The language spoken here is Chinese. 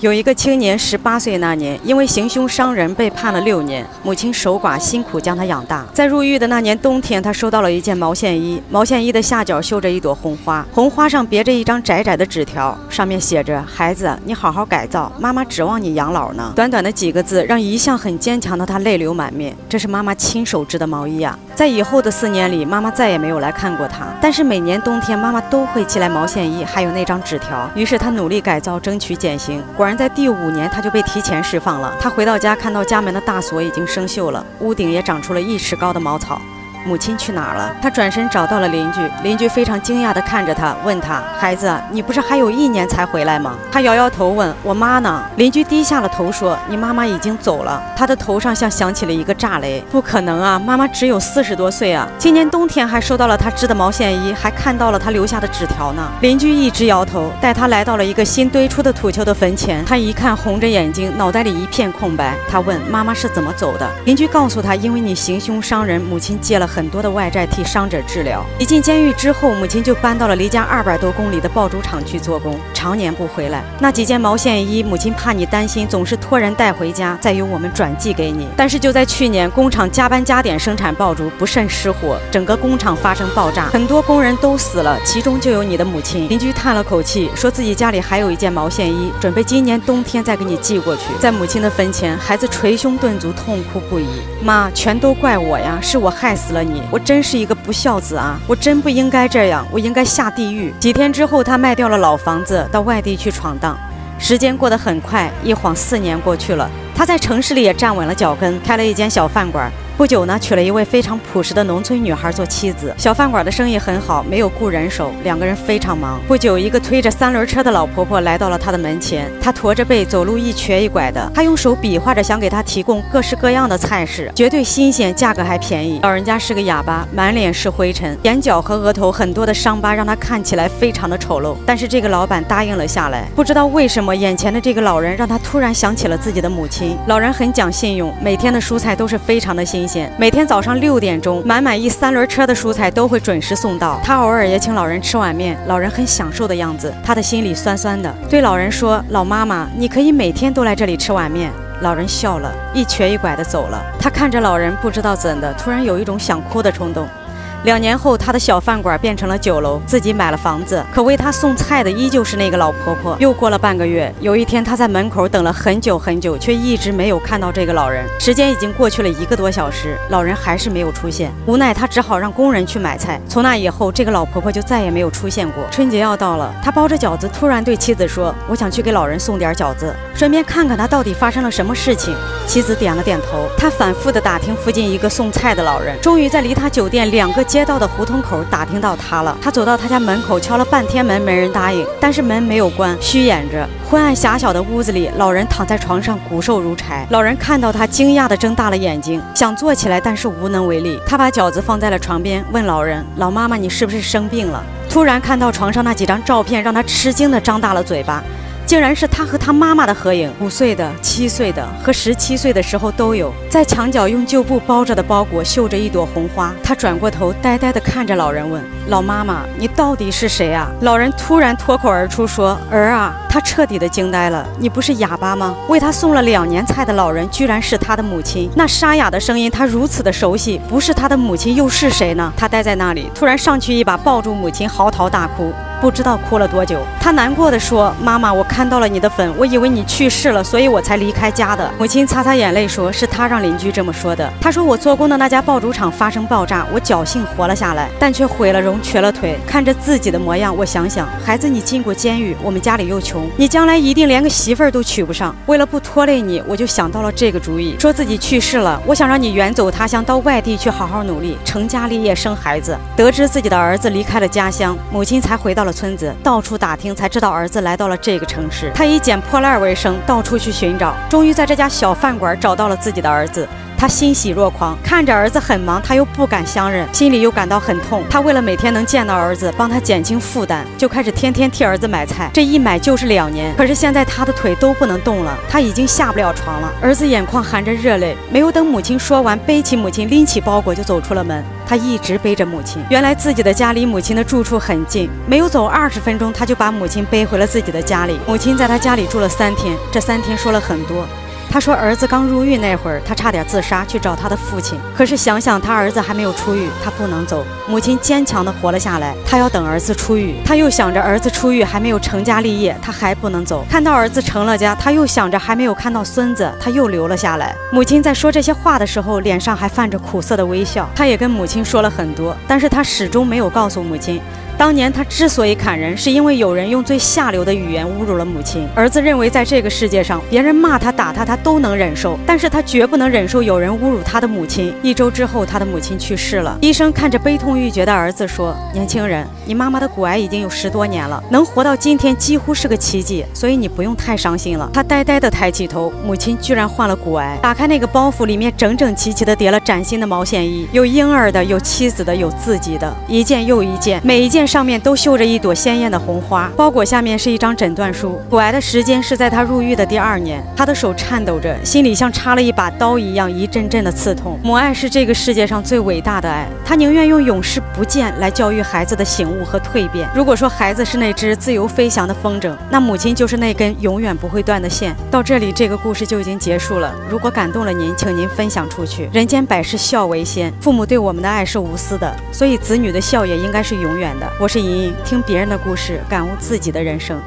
有一个青年十八岁那年，因为行凶伤人被判了六年，母亲守寡，辛苦将他养大。在入狱的那年冬天，他收到了一件毛线衣，毛线衣的下角绣着一朵红花，红花上别着一张窄窄的纸条，上面写着：“孩子，你好好改造，妈妈指望你养老呢。”短短的几个字，让一向很坚强的他泪流满面。这是妈妈亲手织的毛衣啊！在以后的四年里，妈妈再也没有来看过他，但是每年冬天，妈妈都会寄来毛线衣，还有那张纸条。于是他努力改造，争取减刑。果然，在第五年，他就被提前释放了。他回到家，看到家门的大锁已经生锈了，屋顶也长出了一尺高的茅草。母亲去哪儿了？他转身找到了邻居，邻居非常惊讶地看着他，问他：“孩子，你不是还有一年才回来吗？”他摇摇头，问：“我妈呢？”邻居低下了头说：“你妈妈已经走了。”他的头上像响起了一个炸雷：“不可能啊，妈妈只有四十多岁啊！今年冬天还收到了她织的毛线衣，还看到了她留下的纸条呢。”邻居一直摇头，带他来到了一个新堆出的土丘的坟前。他一看，红着眼睛，脑袋里一片空白。他问：“妈妈是怎么走的？”邻居告诉他：“因为你行凶伤人，母亲借了。”很多的外债替伤者治疗。一进监狱之后，母亲就搬到了离家二百多公里的爆竹厂去做工，常年不回来。那几件毛线衣，母亲怕你担心，总是托人带回家，再由我们转寄给你。但是就在去年，工厂加班加点生产爆竹，不慎失火，整个工厂发生爆炸，很多工人都死了，其中就有你的母亲。邻居叹了口气，说自己家里还有一件毛线衣，准备今年冬天再给你寄过去。在母亲的坟前，孩子捶胸顿足，痛哭不已。妈，全都怪我呀，是我害死了。你，我真是一个不孝子啊！我真不应该这样，我应该下地狱。几天之后，他卖掉了老房子，到外地去闯荡。时间过得很快，一晃四年过去了，他在城市里也站稳了脚跟，开了一间小饭馆。不久呢，娶了一位非常朴实的农村女孩做妻子。小饭馆的生意很好，没有雇人手，两个人非常忙。不久，一个推着三轮车的老婆婆来到了他的门前，她驼着背，走路一瘸一拐的。她用手比划着，想给他提供各式各样的菜式，绝对新鲜，价格还便宜。老人家是个哑巴，满脸是灰尘，眼角和额头很多的伤疤，让他看起来非常的丑陋。但是这个老板答应了下来。不知道为什么，眼前的这个老人让他突然想起了自己的母亲。老人很讲信用，每天的蔬菜都是非常的新鲜。每天早上六点钟，满满一三轮车的蔬菜都会准时送到。他偶尔也请老人吃碗面，老人很享受的样子。他的心里酸酸的，对老人说：“老妈妈，你可以每天都来这里吃碗面。”老人笑了，一瘸一拐的走了。他看着老人，不知道怎的，突然有一种想哭的冲动。两年后，他的小饭馆变成了。酒楼，自己买了。房子。可为他送菜的依旧是那个老婆婆。又过了。半个月，有一天他在门口等了。很久很久，却一直没有看到这个老人。时间已经过去了。一个多小时，老人还是没有出现。无奈他只好让工人去买菜。从那以后，这个老婆婆就再也没有出现过。春节要到了，他包着饺子，突然对妻子说：“我想去给老人送点饺子，顺便看看他到底发生了。什么事情。”妻子点了。点头。他反复的打听附近一个送菜的老人，终于在离他酒店两个。街道的胡同口打听到他了，他走到他家门口敲了半天门，没人答应，但是门没有关，虚掩着。昏暗狭小的屋子里，老人躺在床上，骨瘦如柴。老人看到他，惊讶地睁大了眼睛，想坐起来，但是无能为力。他把饺子放在了床边，问老人：“老妈妈，你是不是生病了？”突然看到床上那几张照片，让他吃惊地张大了嘴巴。竟然是他和他妈妈的合影，五岁的、七岁的和十七岁的时候都有。在墙角用旧布包着的包裹绣着一朵红花。他转过头，呆呆地看着老人，问：“老妈妈，你到底是谁啊？”老人突然脱口而出说：“儿啊！”他彻底的惊呆了。你不是哑巴吗？为他送了两年菜的老人，居然是他的母亲。那沙哑的声音，他如此的熟悉。不是他的母亲，又是谁呢？他呆在那里，突然上去一把抱住母亲，嚎啕大哭。不知道哭了多久，他难过的说：“妈妈，我看到了你的坟，我以为你去世了，所以我才离开家的。”母亲擦擦眼泪说：“是他让邻居这么说的。他说我做工的那家爆竹厂发生爆炸，我侥幸活了下来，但却毁了容，瘸了腿。看着自己的模样，我想想，孩子，你进过监狱，我们家里又穷，你将来一定连个媳妇儿都娶不上。为了不拖累你，我就想到了这个主意，说自己去世了，我想让你远走他乡，到外地去好好努力，成家立业，生孩子。得知自己的儿子离开了家乡，母亲才回到了村子到处打听，才知道儿子来到了这个城市。他以捡破烂为生，到处去寻找，终于在这家小饭馆找到了自己的儿子。他欣喜若狂，看着儿子很忙，他又不敢相认，心里又感到很痛。他为了每天能见到儿子，帮他减轻负担，就开始天天替儿子买菜。这一买就是两年。可是现在他的腿都不能动了，他已经下不了床了。儿子眼眶含着热泪，没有等母亲说完，背起母亲，拎起包裹就走出了门。他一直背着母亲。原来自己的家离母亲的住处很近，没有走二十分钟，他就把母亲背回了自己的家里。母亲在他家里住了三天，这三天说了很多。他说，儿子刚入狱那会儿，他差点自杀去找他的父亲。可是想想他儿子还没有出狱，他不能走。母亲坚强地活了下来。他要等儿子出狱。他又想着儿子出狱还没有成家立业，他还不能走。看到儿子成了家，他又想着还没有看到孙子，他又留了下来。母亲在说这些话的时候，脸上还泛着苦涩的微笑。他也跟母亲说了很多，但是他始终没有告诉母亲。当年他之所以砍人，是因为有人用最下流的语言侮辱了母亲。儿子认为，在这个世界上，别人骂他、打他，他都能忍受，但是他绝不能忍受有人侮辱他的母亲。一周之后，他的母亲去世了。医生看着悲痛欲绝的儿子说：“年轻人，你妈妈的骨癌已经有十多年了，能活到今天几乎是个奇迹，所以你不用太伤心了。”他呆呆地抬起头，母亲居然患了骨癌。打开那个包袱，里面整整齐齐地叠了崭新的毛线衣，有婴儿的，有妻子的，有自己的，一件又一件，每一件。上面都绣着一朵鲜艳的红花，包裹下面是一张诊断书。骨癌的时间是在他入狱的第二年。他的手颤抖着，心里像插了一把刀一样，一阵阵的刺痛。母爱是这个世界上最伟大的爱，他宁愿用永世不见来教育孩子的醒悟和蜕变。如果说孩子是那只自由飞翔的风筝，那母亲就是那根永远不会断的线。到这里，这个故事就已经结束了。如果感动了您，请您分享出去。人间百事孝为先，父母对我们的爱是无私的，所以子女的孝也应该是永远的。我是莹莹，听别人的故事，感悟自己的人生。